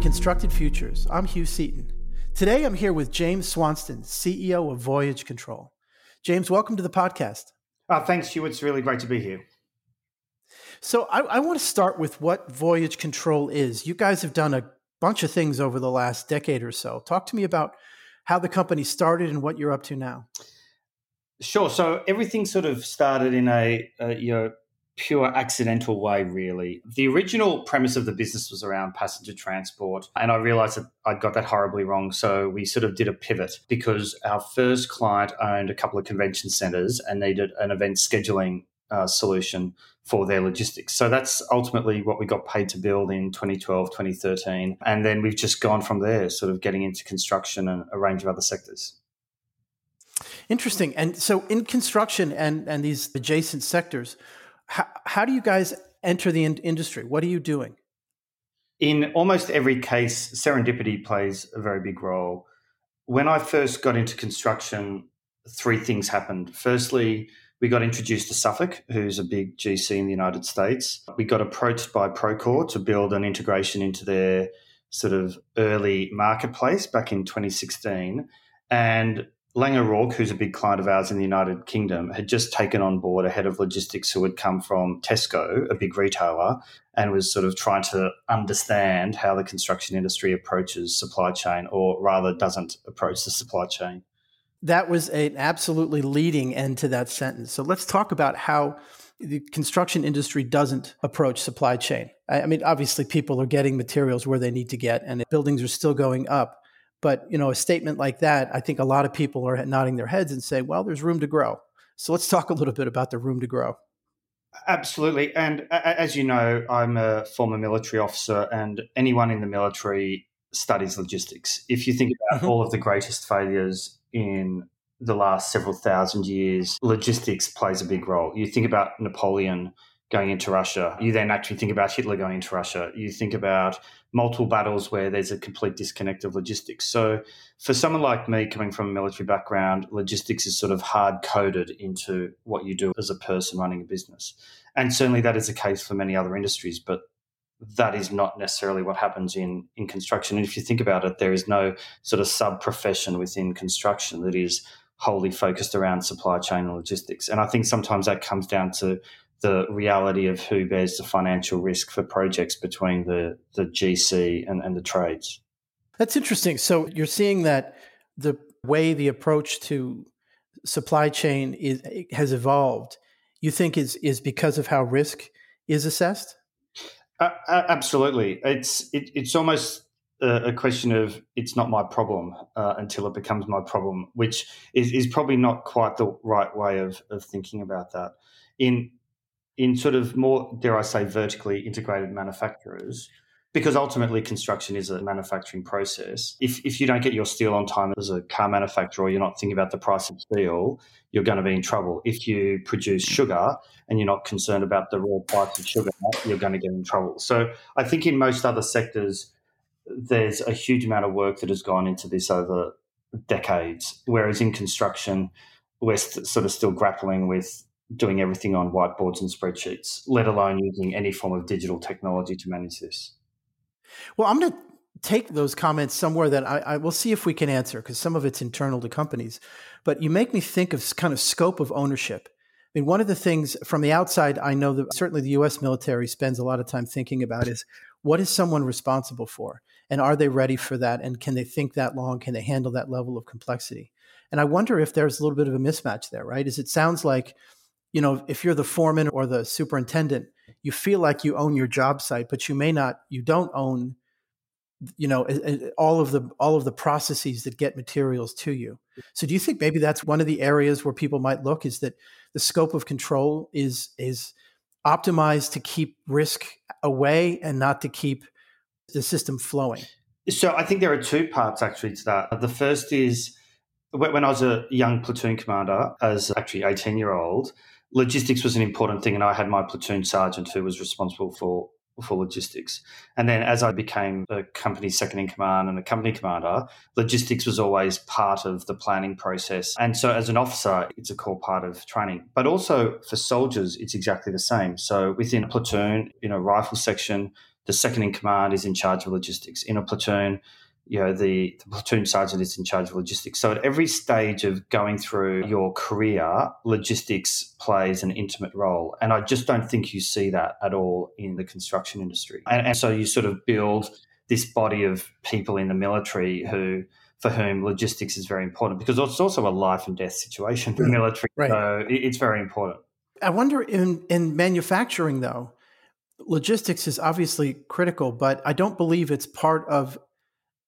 Constructed Futures. I'm Hugh Seaton. Today I'm here with James Swanston, CEO of Voyage Control. James, welcome to the podcast. Uh, thanks, Hugh. It's really great to be here. So, I, I want to start with what Voyage Control is. You guys have done a bunch of things over the last decade or so. Talk to me about how the company started and what you're up to now. Sure. So everything sort of started in a, a you know pure accidental way, really. The original premise of the business was around passenger transport, and I realized that I'd got that horribly wrong. So we sort of did a pivot because our first client owned a couple of convention centers and needed an event scheduling uh, solution for their logistics. So that's ultimately what we got paid to build in 2012, 2013. And then we've just gone from there, sort of getting into construction and a range of other sectors. Interesting. And so in construction and, and these adjacent sectors, how, how do you guys enter the in- industry? What are you doing? In almost every case, serendipity plays a very big role. When I first got into construction, three things happened. Firstly, we got introduced to Suffolk, who's a big GC in the United States. We got approached by Procore to build an integration into their sort of early marketplace back in 2016. And Laing O'Rourke, who's a big client of ours in the United Kingdom, had just taken on board a head of logistics who had come from Tesco, a big retailer, and was sort of trying to understand how the construction industry approaches supply chain, or rather doesn't approach the supply chain. That was an absolutely leading end to that sentence. So let's talk about how the construction industry doesn't approach supply chain. I mean, obviously, people are getting materials where they need to get, and buildings are still going up. But you know, a statement like that, I think a lot of people are nodding their heads and saying, "Well, there's room to grow." So let's talk a little bit about the room to grow. Absolutely, and as you know, I'm a former military officer, and anyone in the military studies logistics. If you think about mm-hmm. all of the greatest failures in the last several thousand years, logistics plays a big role. You think about Napoleon going into Russia. You then actually think about Hitler going into Russia. You think about multiple battles where there's a complete disconnect of logistics. So, for someone like me coming from a military background, logistics is sort of hard coded into what you do as a person running a business. And certainly that is the case for many other industries, but that is not necessarily what happens in, in construction. And if you think about it, there is no sort of sub profession within construction that is wholly focused around supply chain and logistics. And I think sometimes that comes down to the reality of who bears the financial risk for projects between the, the GC and, and the trades. That's interesting. So you're seeing that the way the approach to supply chain is, has evolved, you think is, is because of how risk is assessed? Uh, absolutely. It's, it, it's almost a, question of it's not my problem uh, until it becomes my problem, which is, is probably not quite the right way of, of thinking about that. In in sort of more, dare I say, vertically integrated manufacturers, because ultimately construction is a manufacturing process. If, if you don't get your steel on time as a car manufacturer you're not thinking about the price of steel, you're going to be in trouble. If you produce sugar and you're not concerned about the raw price of sugar, you're going to get in trouble. So I think in most other sectors, there's a huge amount of work that has gone into this over decades, whereas in construction, we're st- sort of still grappling with doing everything on whiteboards and spreadsheets, let alone using any form of digital technology to manage this. Well, I'm going to take those comments somewhere that I, I will see if we can answer because some of it's internal to companies. But you make me think of kind of scope of ownership. I mean, one of the things from the outside, I know that certainly the U.S. military spends a lot of time thinking about is what is someone responsible for, and are they ready for that, and can they think that long? Can they handle that level of complexity? And I wonder if there's a little bit of a mismatch there, right? Is it sounds like you know, if you're the foreman or the superintendent, you feel like you own your job site, but you may not, you don't own, you know, all of the all of the processes that get materials to you. So, do you think maybe that's one of the areas where people might look is that the scope of control is is optimized to keep risk away and not to keep the system flowing? So, I think there are two parts actually to that. The first is when I was a young platoon commander, as actually 18 year old, logistics was an important thing, and I had my platoon sergeant who was responsible for for logistics. And then as I became a company second in command and a company commander, logistics was always part of the planning process. And so as an officer, it's a core part of training. But also for soldiers, it's exactly the same. So within a platoon, in a rifle section, the second in command is in charge of logistics. In a platoon, you know, the, the, platoon sergeant is in charge of logistics. So at every stage of going through your career, logistics plays an intimate role. And I just don't think you see that at all in the construction industry. And, and so you sort of build this body of people in the military who for whom logistics is very important because it's also a life and death situation for the military. Right. So it's very important. I wonder in, in manufacturing, though, logistics is obviously critical, but I don't believe it's part of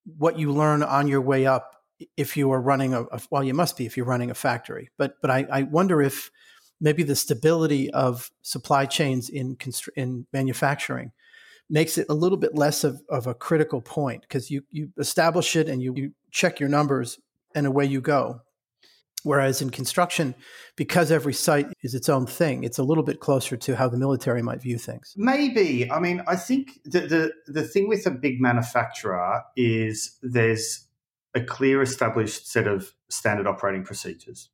what you learn on your way up if you are running a, well, you must be if you're running a factory. But but I, I wonder if maybe the stability of supply chains in in manufacturing makes it a little bit less of, of a critical point because you you establish it and you, you check your numbers and away you go. Whereas in construction, because every site is its own thing, it's a little bit closer to how the military might view things. Maybe. I mean, I think the, the, the thing with a big manufacturer is there's a clear established set of standard operating procedures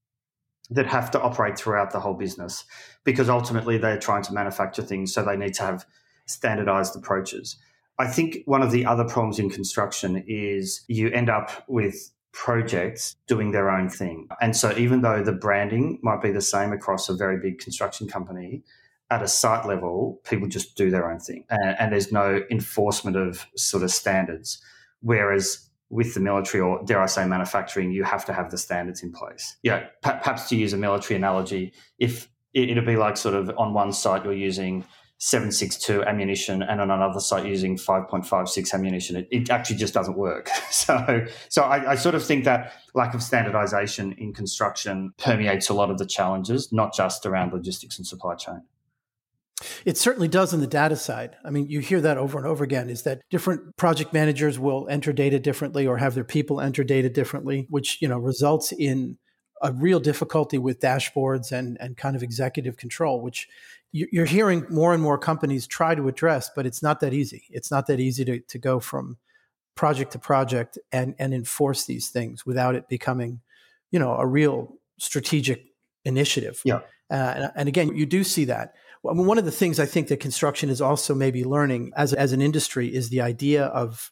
that have to operate throughout the whole business because ultimately they're trying to manufacture things, so they need to have standardized approaches. I think one of the other problems in construction is you end up with projects doing their own thing. And so even though the branding might be the same across a very big construction company, at a site level, people just do their own thing. And, and there's no enforcement of sort of standards. Whereas with the military or dare I say manufacturing, you have to have the standards in place. Yeah, perhaps to use a military analogy, if it'd be like sort of on one site you're using 762 ammunition and on another site using 5.56 ammunition it, it actually just doesn't work so so I, I, sort of think that lack of standardization in construction permeates a lot of the challenges not just around logistics and supply chain it certainly does on the data side. I mean, you hear that over and over again is that different project managers will enter data differently or have their people enter data differently, which, you know, results in a real difficulty with dashboards and, and kind of executive control, which you're hearing more and more companies try to address, but it's not that easy. It's not that easy to, to go from project to project and, and enforce these things without it becoming, you know, a real strategic initiative. Yeah. Uh, and, and, again, you do see that. I mean, one of the things I think that construction is also maybe learning as, as an industry is the idea of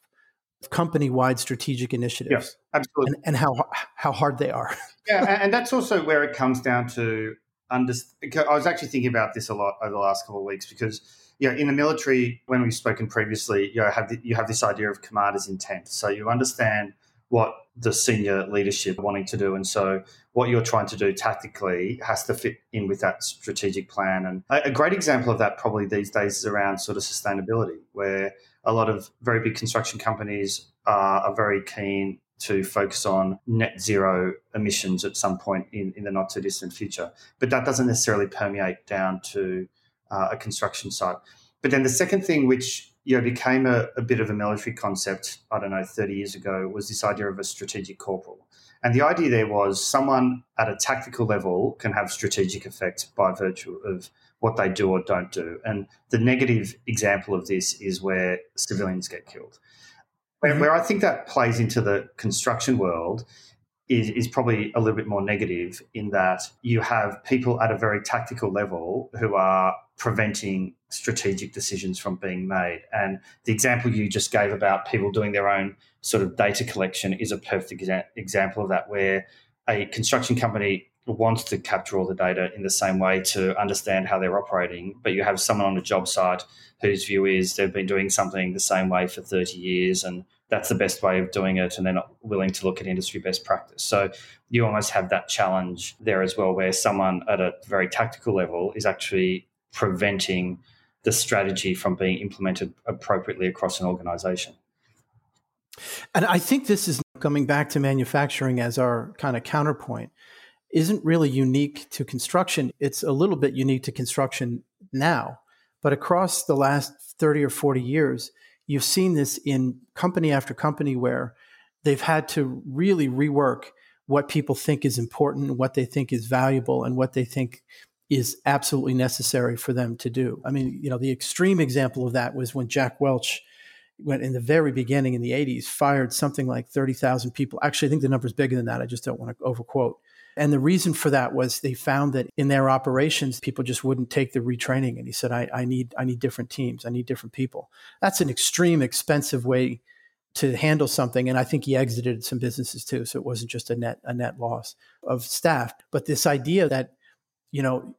company-wide strategic initiatives. Yeah, absolutely. And, and how, how hard they are. yeah, and that's also where it comes down to I was actually thinking about this a lot over the last couple of weeks because, you know, in the military, when we've spoken previously, you know, have the, you have this idea of commander's intent. So you understand what the senior leadership are wanting to do, and so what you're trying to do tactically has to fit in with that strategic plan. And a, a great example of that probably these days is around sort of sustainability, where a lot of very big construction companies are, are very keen to focus on net zero emissions at some point in, in the not too distant future. But that doesn't necessarily permeate down to uh, a construction site. But then the second thing, which you know, became a, a, bit of a military concept, I don't know, 30 years ago, was this idea of a strategic corporal. And the idea there was someone at a tactical level can have strategic effect by virtue of what they do or don't do. And the negative example of this is where civilians get killed. Mm-hmm. Where I think that plays into the construction world is, is probably a little bit more negative in that you have people at a very tactical level who are preventing strategic decisions from being made. And the example you just gave about people doing their own sort of data collection is a perfect exa- example of that, where a construction company wants to capture all the data in the same way to understand how they're operating, but you have someone on a job site whose view is they've been doing something the same way for 30 years and that's the best way of doing it and they're not willing to look at industry best practice. So you almost have that challenge there as well where someone at a very tactical level is actually preventing the strategy from being implemented appropriately across an organization. And I think this is coming back to manufacturing as our kind of counterpoint isn't really unique to construction. It's a little bit unique to construction now, but across the last 30 or 40 years, you've seen this in company after company where they've had to really rework what people think is important, what they think is valuable, and what they think is absolutely necessary for them to do. I mean, you know, the extreme example of that was when Jack Welch went in the very beginning in the 80s, fired something like 30,000 people. Actually, I think the number is bigger than that. I just don't want to overquote. And the reason for that was they found that in their operations, people just wouldn't take the retraining. And he said, I, I need I need different teams. I need different people. That's an extreme expensive way to handle something. And I think he exited some businesses too. So it wasn't just a net a net loss of staff. But this idea that, you know,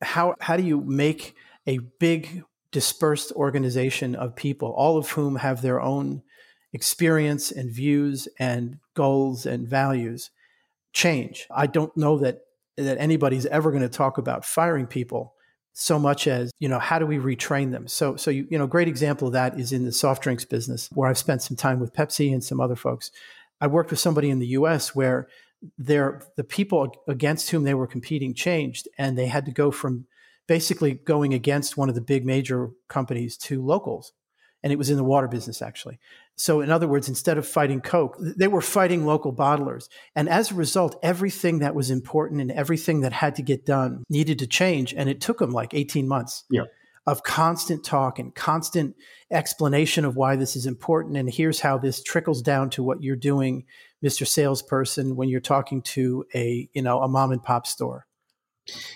how how do you make a big dispersed organization of people, all of whom have their own experience and views and goals and values change. I don't know that that anybody's ever going to talk about firing people so much as you know how do we retrain them? So so you, you know great example of that is in the soft drinks business where i've spent some time with pepsi and some other folks. I worked with somebody in the us where their the people against whom they were competing changed and they had to go from basically going against one of the big major companies to locals and it was in the water business actually. So, in other words, instead of fighting Coke, they were fighting local bottlers. And as a result, everything that was important and everything that had to get done needed to change. And it took them like 18 months yeah. of constant talk and constant explanation of why this is important. And here's how this trickles down to what you're doing, Mr. Salesperson, when you're talking to a, you know, a mom and pop store.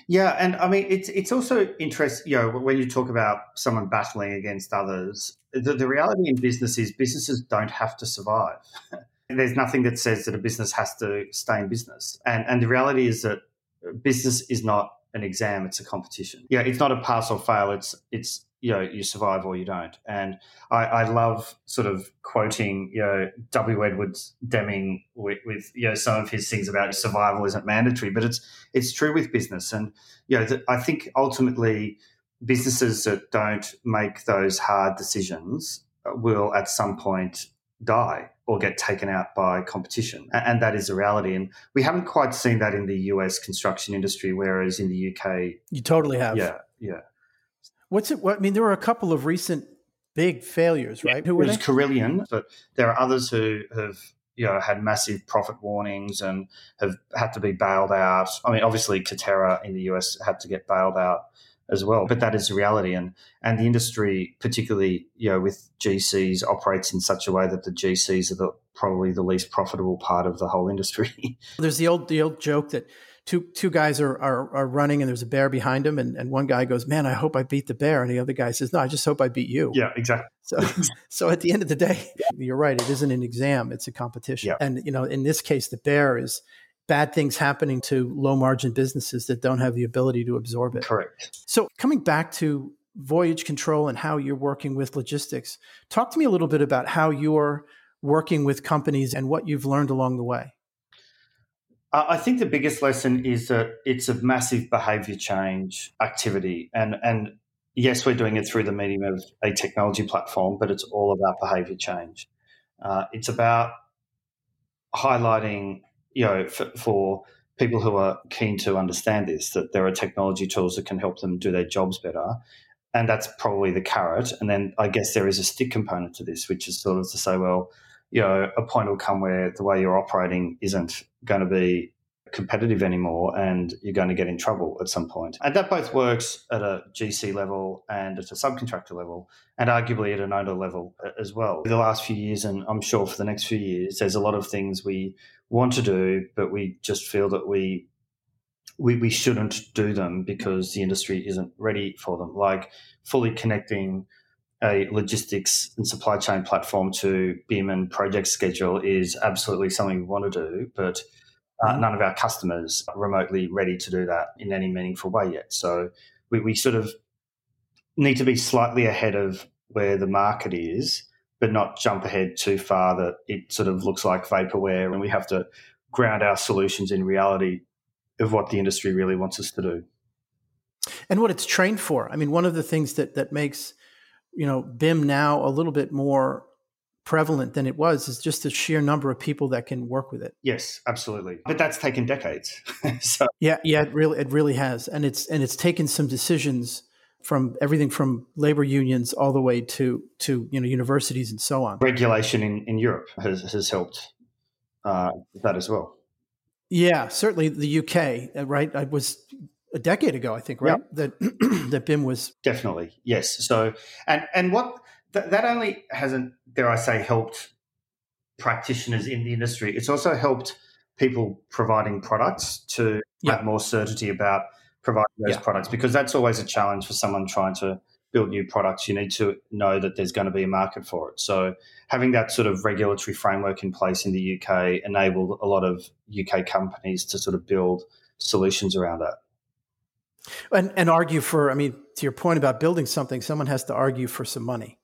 Yeah, and I mean it's it's also interesting. You know, when you talk about someone battling against others, the, the reality in business is businesses don't have to survive. There's nothing that says that a business has to stay in business, and and the reality is that business is not an exam; it's a competition. Yeah, it's not a pass or fail. It's it's you know you survive or you don't. And I, I love sort of quoting you know W. Edwards Deming with, with, you know some of his things about survival isn't mandatory, but it's it's true with business. And you know I think ultimately businesses that don't make those hard decisions will at some point die or get taken out by competition. And that is a reality. And we haven't quite seen that in the US construction industry, whereas in the UK. You totally have. Yeah, yeah. What's it? What, I mean, there were a couple of recent big failures, right? Yeah, who were they? Carillion, but there are others who have you know had massive profit warnings and have had to be bailed out. I mean, obviously, Katerra in the US had to get bailed out as well, but that is the reality. And and the industry, particularly you know with GCs, operates in such a way that the GCs are the, probably the least profitable part of the whole industry. There's the old the old joke that two two guys are, are, are running and there's a bear behind them and, and one guy goes man i hope i beat the bear. And the other guy says no i just hope i beat you. Yeah exactly. So so at the end of the day you're right. It isn't an exam. It's a competition. Yeah. and you know in this case the bear is bad things happening to low margin businesses that don't have the ability to absorb it. Correct. So coming back to voyage control and how you're working with logistics talk to me a little bit about how you're working with companies and what you've learned along the way I think the biggest lesson is that it's a massive behavior change activity. And, and yes, we're doing it through the medium of a technology platform, but it's all about behavior change. Uh, it's about highlighting, you know, for, for people who are keen to understand this, that there are technology tools that can help them do their jobs better. And that's probably the carrot. And then I guess there is a stick component to this, which is sort of to say, well, you know, a point will come where the way you're operating isn't going to be competitive anymore and you're going to get in trouble at some point. And that both works at a GC level and at a subcontractor level, and arguably at an owner level uh, as well. The last few years, and I'm sure for the next few years, there's a lot of things we want to do, but we just feel that we we, we shouldn't do them because the industry isn't ready for them, like fully connecting a logistics and supply chain platform to BIM and project schedule is absolutely something we want to do, but uh, mm-hmm. none of our customers are remotely ready to do that in any meaningful way yet. So we, we sort of need to be slightly ahead of where the market is, but not jump ahead too far that it sort of looks like vaporware and we have to ground our solutions in reality of what the industry really wants us to do. And what it's trained for. I mean, one of the things that that makes you know BIM now a little bit more prevalent than it was is just the sheer number of people that can work with it. Yes, absolutely. But that's taken decades. so yeah, yeah, it really it really has, and it's and it's taken some decisions from everything from labor unions all the way to to you know universities and so on. Regulation in, in Europe has has helped uh, that as well. Yeah, certainly the UK, uh, right? I was a decade ago, I think, right? Yep. That that BIM was definitely yes. So, and and what th- that only hasn't, dare I say, helped practitioners in the industry. It's also helped people providing products to yeah. have more certainty about providing those yeah. products because that's always a challenge for someone trying to build new products. You need to know that there's going to be a market for it. So having that sort of regulatory framework in place in the UK enabled a lot of UK companies to sort of build solutions around that. And, and argue for, I mean, to your point about building something, someone has to argue for some money,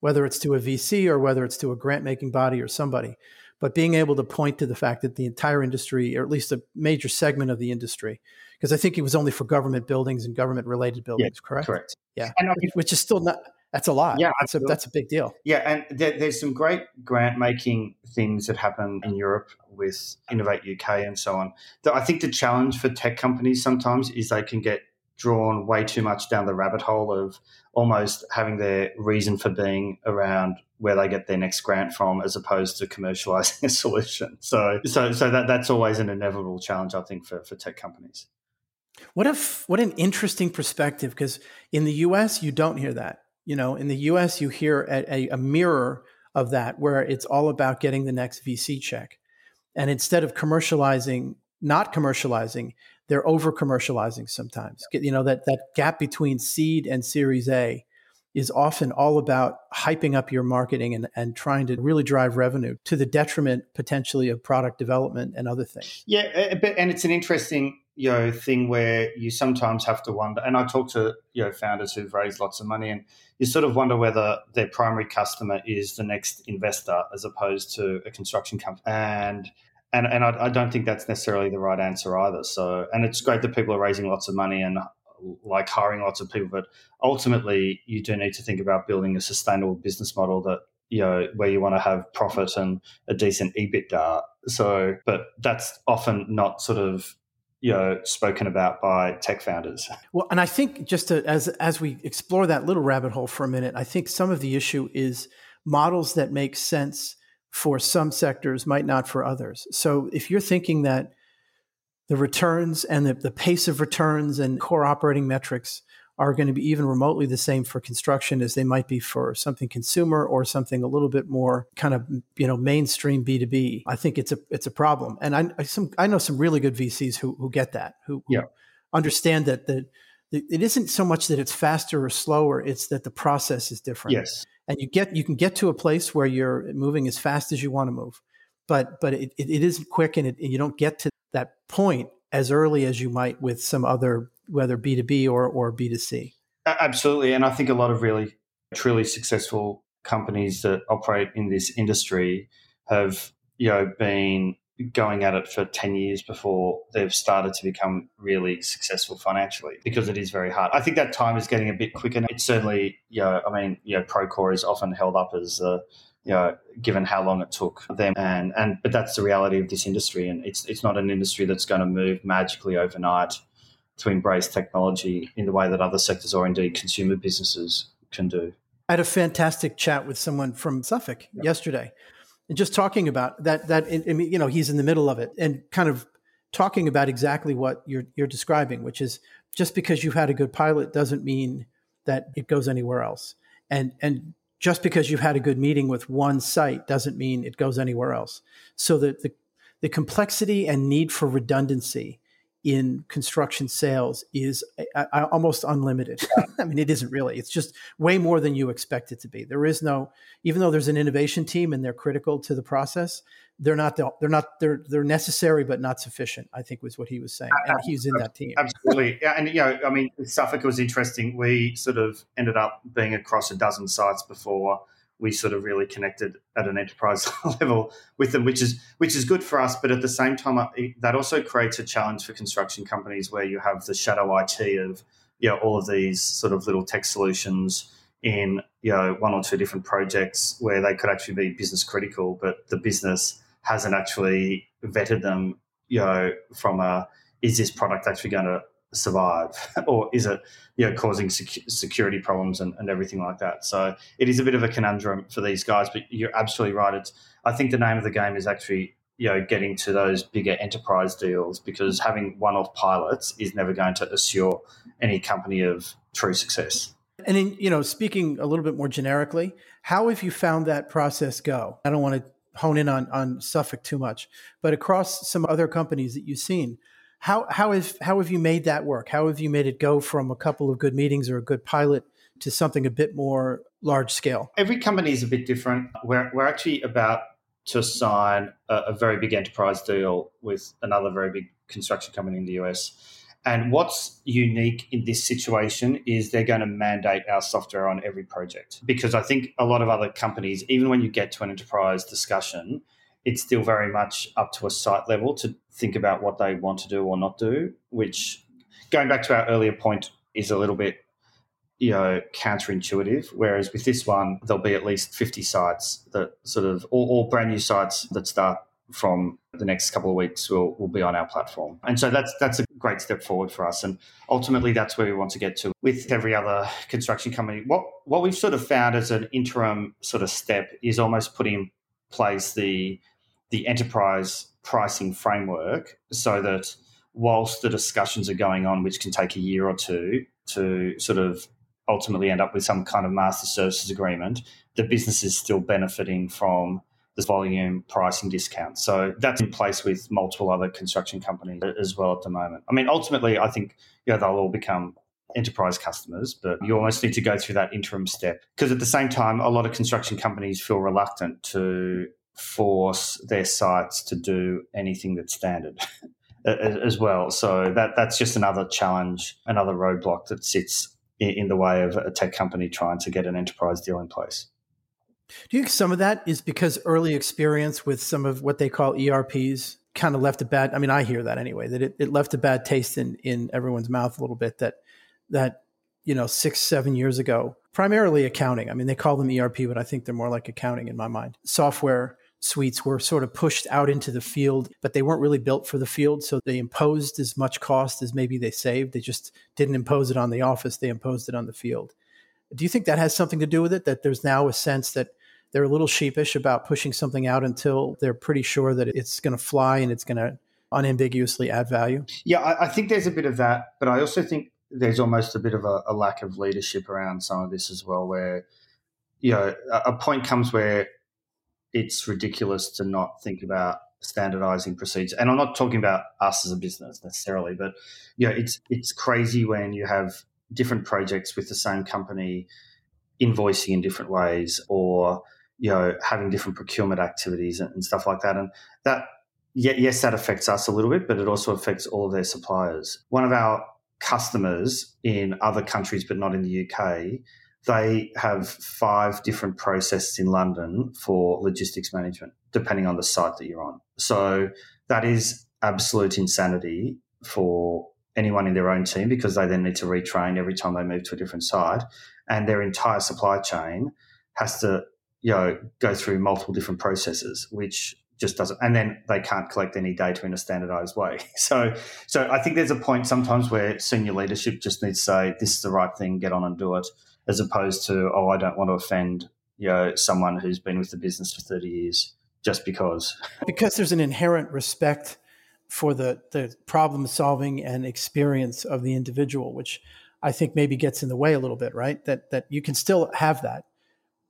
whether it's to a VC or whether it's to a grant making body or somebody but being able to point to the fact that the entire industry, or at least a major segment of the industry, because I think it was only for government buildings and government related buildings, yeah, correct? Correct. Yeah, and, which is still not. That's a lot. Yeah, that's a, that's a big deal. Yeah, and there, there's some great grant making things that happen in Europe with Innovate UK and so on. I think the challenge for tech companies sometimes is they can get drawn way too much down the rabbit hole of almost having their reason for being around where they get their next grant from as opposed to commercializing a solution. So so so that that's always an inevitable challenge I think for, for tech companies. What if what an interesting perspective because in the US you don't hear that. You know, in the US you hear a, a, a mirror of that where it's all about getting the next VC check. And instead of commercializing, not commercializing, they're over commercializing sometimes. You know, that, that gap between seed and series A is often all about hyping up your marketing and, and trying to really drive revenue to the detriment potentially of product development and other things. Yeah, but, and it's an interesting you know thing where you sometimes have to wonder. And I talk to you know founders who've raised lots of money, and you sort of wonder whether their primary customer is the next investor as opposed to a construction company. And and and I, I, don't think that's necessarily the right answer either. So, and it's great that people are raising lots of money and like hiring lots of people, but ultimately, you do need to think about building a sustainable business model that you know where you want to have profit and a decent EBITDA. So, but that's often not sort of you know spoken about by tech founders. Well, and I think just to, as as we explore that little rabbit hole for a minute, I think some of the issue is models that make sense for some sectors might not for others. So if you're thinking that the returns and the, the pace of returns and core operating metrics are going to be even remotely the same for construction as they might be for something consumer or something a little bit more kind of you know mainstream B2B. I think it's a it's a problem. And I I, some, I know some really good VCs who who get that, who, yeah. who understand that the, it isn't so much that it's faster or slower, it's that the process is different. Yes and you get you can get to a place where you're moving as fast as you want to move but but it, it, it isn't quick and, it, and you don't get to that point as early as you might with some other whether b2b or, or b2c absolutely and i think a lot of really truly successful companies that operate in this industry have you know been going at it for 10 years before they've started to become really successful financially because it is very hard. I think that time is getting a bit quicker. It's certainly, you know, I mean, you know, Procore is often held up as, uh, you know, given how long it took them, and and but that's the reality of this industry, and it's it's not an industry that's going to move magically overnight to embrace technology in the way that other sectors or indeed consumer businesses can do. I had a fantastic chat with someone from Suffolk yep. yesterday and just talking about that that I mean, you know he's in the middle of it and kind of talking about exactly what you're you're describing which is just because you've had a good pilot doesn't mean that it goes anywhere else and and just because you've had a good meeting with one site doesn't mean it goes anywhere else so the the, the complexity and need for redundancy in construction sales is uh, uh, uh, almost unlimited. I mean, it isn't really. It's just way more than you expect it to be. There is no, even though there's an innovation team and they're critical to the process, they're not. The, they're not. They're they're necessary but not sufficient. I think was what he was saying, and he's in that team. Absolutely, yeah, and you know, I mean, Suffolk was interesting. We sort of ended up being across a dozen sites before we sort of really connected at an enterprise level with them, which is which is good for us. But at the same time, that also creates a challenge for construction companies where you have the shadow IT of you know all of these sort of little tech solutions in you know one or two different projects where they could actually be business critical, but the business hasn't actually vetted them. You know, from a is this product actually going to survive, or is it you know causing sec- security problems and, and everything like that? So it is a bit of a conundrum for these guys. But you're absolutely right. It's I think the name of the game is actually you know getting to those bigger enterprise deals because having one-off pilots is never going to assure any company of true success. And in, you know, speaking a little bit more generically, how have you found that process go? I don't want to hone in on on Suffolk too much, but across some other companies that you've seen, how how is how have you made that work? How have you made it go from a couple of good meetings or a good pilot to something a bit more large scale? Every company is a bit different. We're we're actually about to sign a, a very big enterprise deal with another very big construction company in the US. And what's unique in this situation is they're going to mandate our software on every project. Because I think a lot of other companies, even when you get to an enterprise discussion, it's still very much up to a site level to think about what they want to do or not do, which going back to our earlier point is a little bit you know counterintuitive whereas with this one there'll be at least 50 sites that sort of all, all brand new sites that start from the next couple of weeks will, will be on our platform. And so that's that's a great step forward for us. And ultimately that's where we want to get to with every other construction company. What what we've sort of found as an interim sort of step is almost putting in place the the enterprise pricing framework so that whilst the discussions are going on, which can take a year or two to sort of ultimately end up with some kind of master services agreement, the business is still benefiting from this volume pricing discount. So that's in place with multiple other construction companies as well at the moment. I mean, ultimately, I think you know, they'll all become enterprise customers, but you almost need to go through that interim step. Because at the same time, a lot of construction companies feel reluctant to force their sites to do anything that's standard. as well. So that that's just another challenge, another roadblock that sits in the way of a tech company trying to get an enterprise deal in place. Do you think some of that is because early experience with some of what they call ERPs kind of left a bad I mean I hear that anyway that it, it left a bad taste in in everyone's mouth a little bit that that you know 6 7 years ago primarily accounting I mean they call them ERP but I think they're more like accounting in my mind software suites were sort of pushed out into the field, but they weren't really built for the field. So they imposed as much cost as maybe they saved. They just didn't impose it on the office, they imposed it on the field. Do you think that has something to do with it? That there's now a sense that they're a little sheepish about pushing something out until they're pretty sure that it's going to fly and it's going to unambiguously add value? Yeah, I, I, think there's a bit of that, but I also think there's almost a bit of a, a lack of leadership around some of this as well, where you know a, a point comes where it's ridiculous to not think about standardizing procedures. And I'm not talking about us as a business necessarily, but you know, it's it's crazy when you have different projects with the same company invoicing in different ways or you know having different procurement activities and, and stuff like that and that yes that affects us a little bit but it also affects all of their suppliers one of our customers in other countries but not in the UK they have five different processes in London for logistics management, depending on the site that you're on. So that is absolute insanity for anyone in their own team because they then need to retrain every time they move to a different site. And their entire supply chain has to, you know, go through multiple different processes, which just doesn't and then they can't collect any data in a standardized way so so i think there's a point sometimes where senior leadership just needs to say this is the right thing get on and do it as opposed to oh I don't want to offend you know someone who's been with the business for 30 years just because. Because there's an inherent respect for the the problem solving and experience of the individual which I think maybe gets in the way a little bit right? That that you can still have that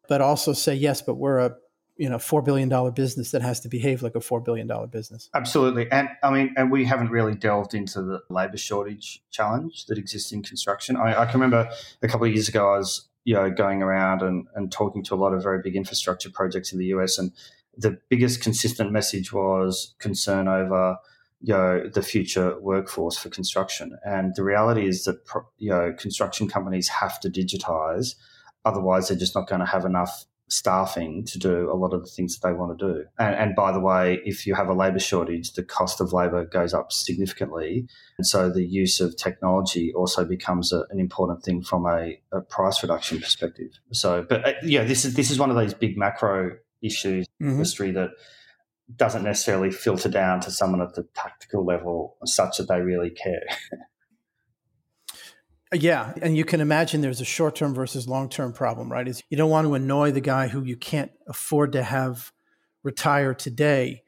but also say yes but we're a you know four billion dollar business that has to behave like a four billion dollar business. Absolutely, and I mean, and we haven't really delved into the labour shortage challenge that exists in construction. I, I can remember a couple of years ago, I was you know going around and, and talking to a lot of very big infrastructure projects in the US, and the biggest consistent message was concern over you know the future workforce for construction, and the reality is that you know construction companies have to digitize, otherwise they're just not going to have enough staffing to do a lot of the things that they want to do. And, and by the way, if you have a labour shortage, the cost of labour goes up significantly. And so the use of technology also becomes a, an important thing from a, a, price reduction perspective. So, but uh, yeah, this is this is one of these big macro issues mm-hmm. in industry that doesn't necessarily filter down to someone at the tactical level such that they really care. Yeah, and you can imagine there's a short-term versus long-term problem, right? Is you don't want to annoy the guy who you can't afford to have retire today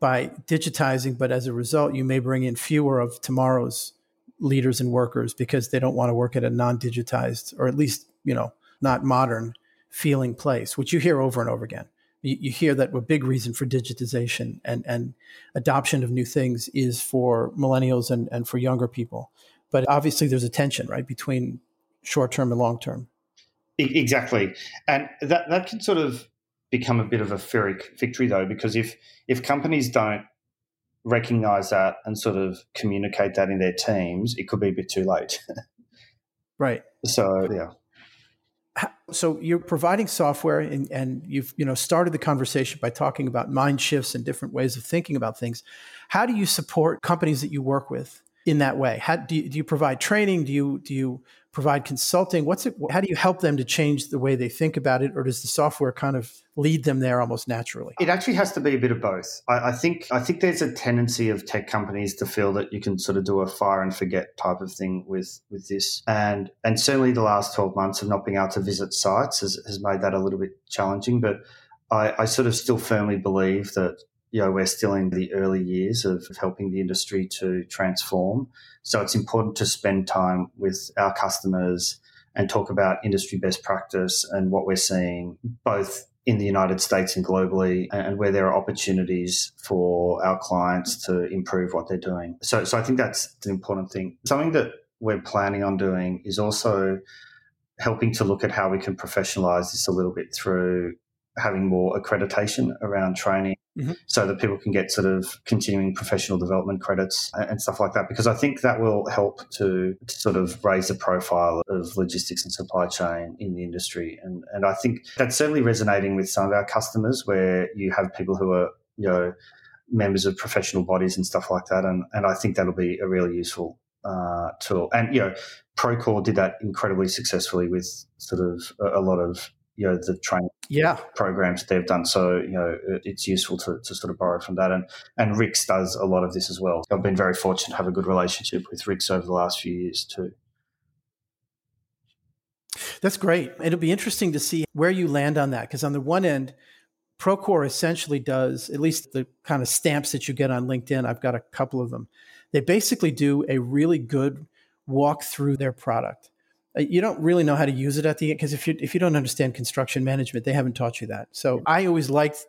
by digitizing, but as a result, you may bring in fewer of tomorrow's leaders and workers because they don't want to work at a non-digitized or at least, you know, not modern feeling place, which you hear over and over again. you, hear that a big reason for digitization and, and adoption of new things is for millennials and, and for younger people. But obviously, there's a tension, right, between short term and long term. Exactly, and that that can sort of become a bit of a Pyrrhic victory, though, because if if companies don't recognize that and sort of communicate that in their teams, it could be a bit too late. right. So yeah so you're providing software and, and you've you know started the conversation by talking about mind shifts and different ways of thinking about things how do you support companies that you work with in that way? How do you, do you provide training? Do you do you provide consulting? What's it how do you help them to change the way they think about it or does the software kind of lead them there almost naturally? It actually has to be a bit of both. I, I, think i think there's a tendency of tech companies to feel that you can sort of do a fire and forget type of thing with with this. And and certainly the last 12 months of not being able to visit sites has, has made that a little bit challenging. But I, I sort of still firmly believe that you know, we're still in the early years of helping the industry to transform. So it's important to spend time with our customers and talk about industry best practice and what we're seeing both in the United States and globally and where there are opportunities for our clients to improve what they're doing. So, so I think that's an important thing. Something that we're planning on doing is also helping to look at how we can professionalize this a little bit through having more accreditation around training mm-hmm. so that people can get sort of continuing professional development credits and stuff like that. Because I think that will help to, sort of raise the profile of logistics and supply chain in the industry. And, and I think that's certainly resonating with some of our customers where you have people who are, you know, members of professional bodies and stuff like that. And, and I think that'll be a really useful uh, tool. And, you know, Procore did that incredibly successfully with sort of a, a lot of you know the training yeah. programs they've done. So you know it's useful to, to sort of borrow from that. And and RICS does a lot of this as well. I've been very fortunate to have a good relationship with RICS over the last few years too. That's great. It'll be interesting to see where you land on that because on the one end, Procore essentially does at least the kind of stamps that you get on LinkedIn. I've got a couple of them. They basically do a really good walk through their product you don't really know how to use it at the end because if you if you don't understand construction management, they haven't taught you that. So I always liked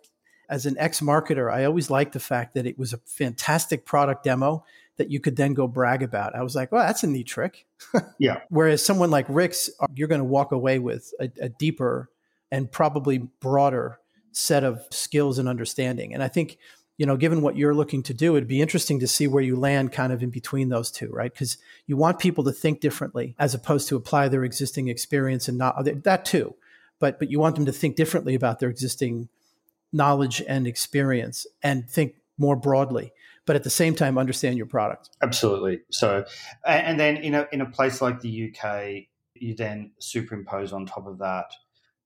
as an ex marketer, I always liked the fact that it was a fantastic product demo that you could then go brag about. I was like, well, that's a neat trick. yeah. Whereas someone like RICS, uh, you're going to walk away with a, a deeper and probably broader set of skills and understanding. And I think you know, given what you're looking to do, it'd be interesting to see where you land kind of in between those two, right? Because you want people to think differently as opposed to apply their existing experience and not that too. But but you want them to think differently about their existing knowledge and experience and think more broadly, but at the same time understand your product. Absolutely. So and then in a in a place like the UK, you then superimpose on top of that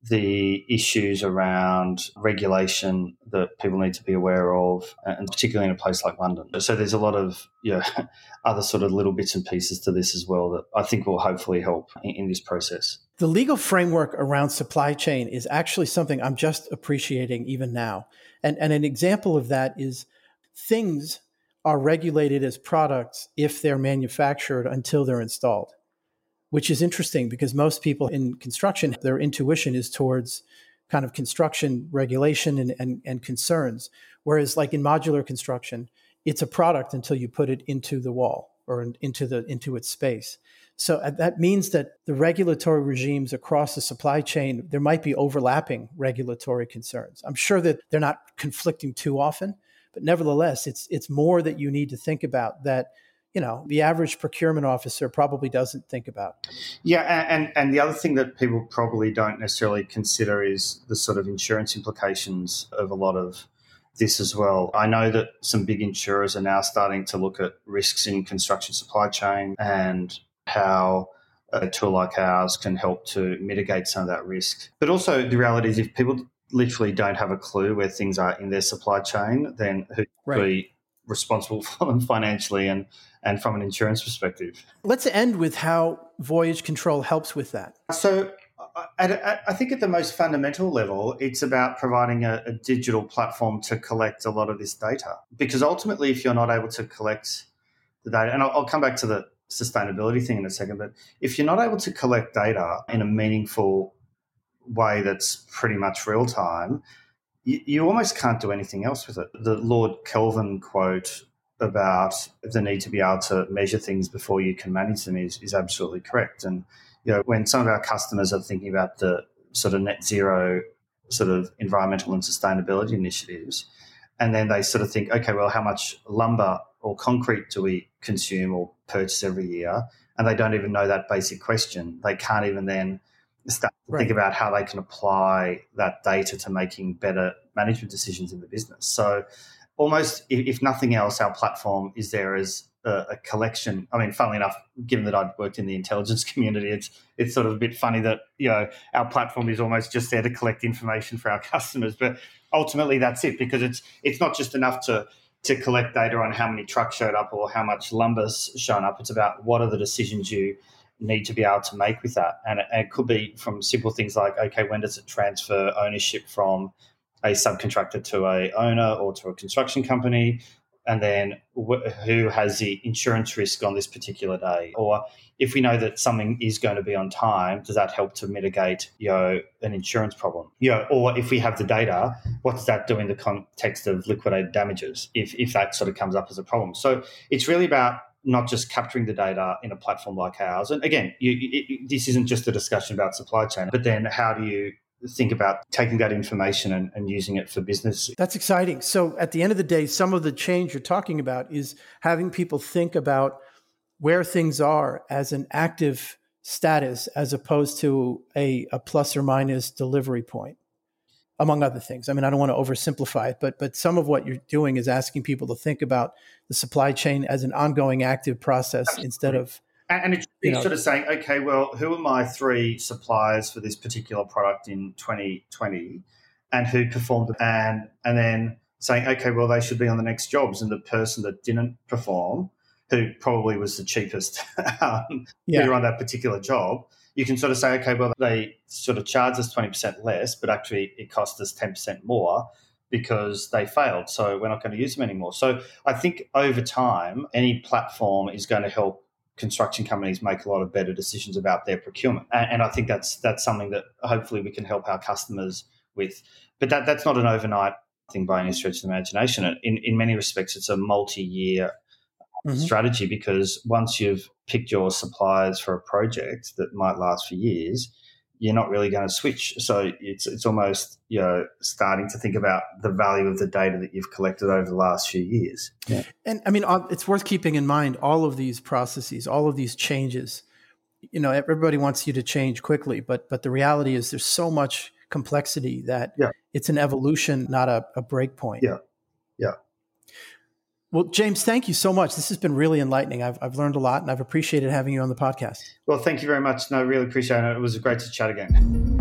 the issues around regulation that people need to be aware of, uh, and particularly in a place like London. So there's a lot of you know, other sort of little bits and pieces to this as well that I think will hopefully help in, in this process. The legal framework around supply chain is actually something I'm just appreciating even now. And, and an example of that is things are regulated as products if they're manufactured until they're installed which is interesting because most people in construction, their intuition is towards kind of construction regulation and, and, and concerns. Whereas, like in modular construction, it's a product until you put it into the wall or in, into the into its space. So uh, that means that the regulatory regimes across the supply chain, there might be overlapping regulatory concerns. I'm sure that they're not conflicting too often, but nevertheless, it's it's more that you need to think about that you know the average procurement officer probably doesn't think about. Yeah and and the other thing that people probably don't necessarily consider is the sort of insurance implications of a lot of this as well. I know that some big insurers are now starting to look at risks in construction supply chain and how a tool like ours can help to mitigate some of that risk. But also the reality is if people literally don't have a clue where things are in their supply chain then who right. Responsible for them financially and and from an insurance perspective. Let's end with how Voyage Control helps with that. So, at, at, I think at the most fundamental level, it's about providing a, a, digital platform to collect a lot of this data. Because ultimately, if you're not able to collect the data, and I'll, I'll come back to the sustainability thing in a second, but if you're not able to collect data in a meaningful way that's pretty much real time, you, you almost can't do anything else with it. The Lord Kelvin quote about the need to be able to measure things before you can manage them is, is absolutely correct. And you know, when some of our customers are thinking about the sort of net zero sort of environmental and sustainability initiatives, and then they sort of think, okay, well, how much lumber or concrete do we consume or purchase every year? And they don't even know that basic question. They can't even then start to right. think about how they can apply that data to making better management decisions in the business. So, almost, if nothing else, our platform is there as a, a, collection. I mean, funnily enough, given that I've worked in the intelligence community, it's it's sort of a bit funny that you know our platform is almost just there to collect information for our customers. But ultimately, that's it because it's it's not just enough to to collect data on how many trucks showed up or how much lumber's shown up. It's about what are the decisions you need to be able to make with that. And it, and it could be from simple things like, okay, when does it transfer ownership from a subcontractor to a owner or to a construction company? And then wh- who has the insurance risk on this particular day? Or if we know that something is going to be on time, does that help to mitigate, you know, an insurance problem? You know, or if we have the data, what does that do in the context of liquidated damages if, if that sort of comes up as a problem? So it's really about not just capturing the data in a platform like ours. And again, you, it, this isn't just a discussion about supply chain, but then how do you think about taking that information and, and, using it for business. That's exciting. So, at the end of the day, some of the change you're talking about is having people think about where things are as an active status as opposed to a, a plus or minus delivery point among other things. I mean, I don't want to oversimplify it, but but some of what you're doing is asking people to think about the supply chain as an ongoing active process Absolutely. instead of and it's know, sort of saying, okay, well, who are my three suppliers for this particular product in 2020, and who performed, and and then saying, okay, well, they should be on the next jobs, and the person that didn't perform, who probably was the cheapest um, yeah. on that particular job, you can sort of say, okay, well, they sort of charged us 20% less, but actually it cost us 10% more because they failed. So we're not going to use them anymore. So I think over time, any platform is going to help construction companies make a lot of better decisions about their procurement. And, and I think that's that's something that hopefully we can help our customers with. But that, that's not an overnight thing by any stretch of the imagination. In, in many respects, it's a multi-year mm-hmm. strategy because once you've picked your suppliers for a project that might last for years, you're not really going to switch. So it's it's almost you know starting to think about the value of the data that you've collected over the last few years. Yeah. And I mean, it's worth keeping in mind all of these processes, all of these changes. You know, everybody wants you to change quickly, but but the reality is there's so much complexity that yeah. it's an evolution, not a, a break point. Yeah. Yeah. Well, James, thank you so much. This has been really enlightening. I've, I've learned a lot and I've appreciated having you on the podcast. Well, thank you very much. No, I really appreciate it. It was great to chat again.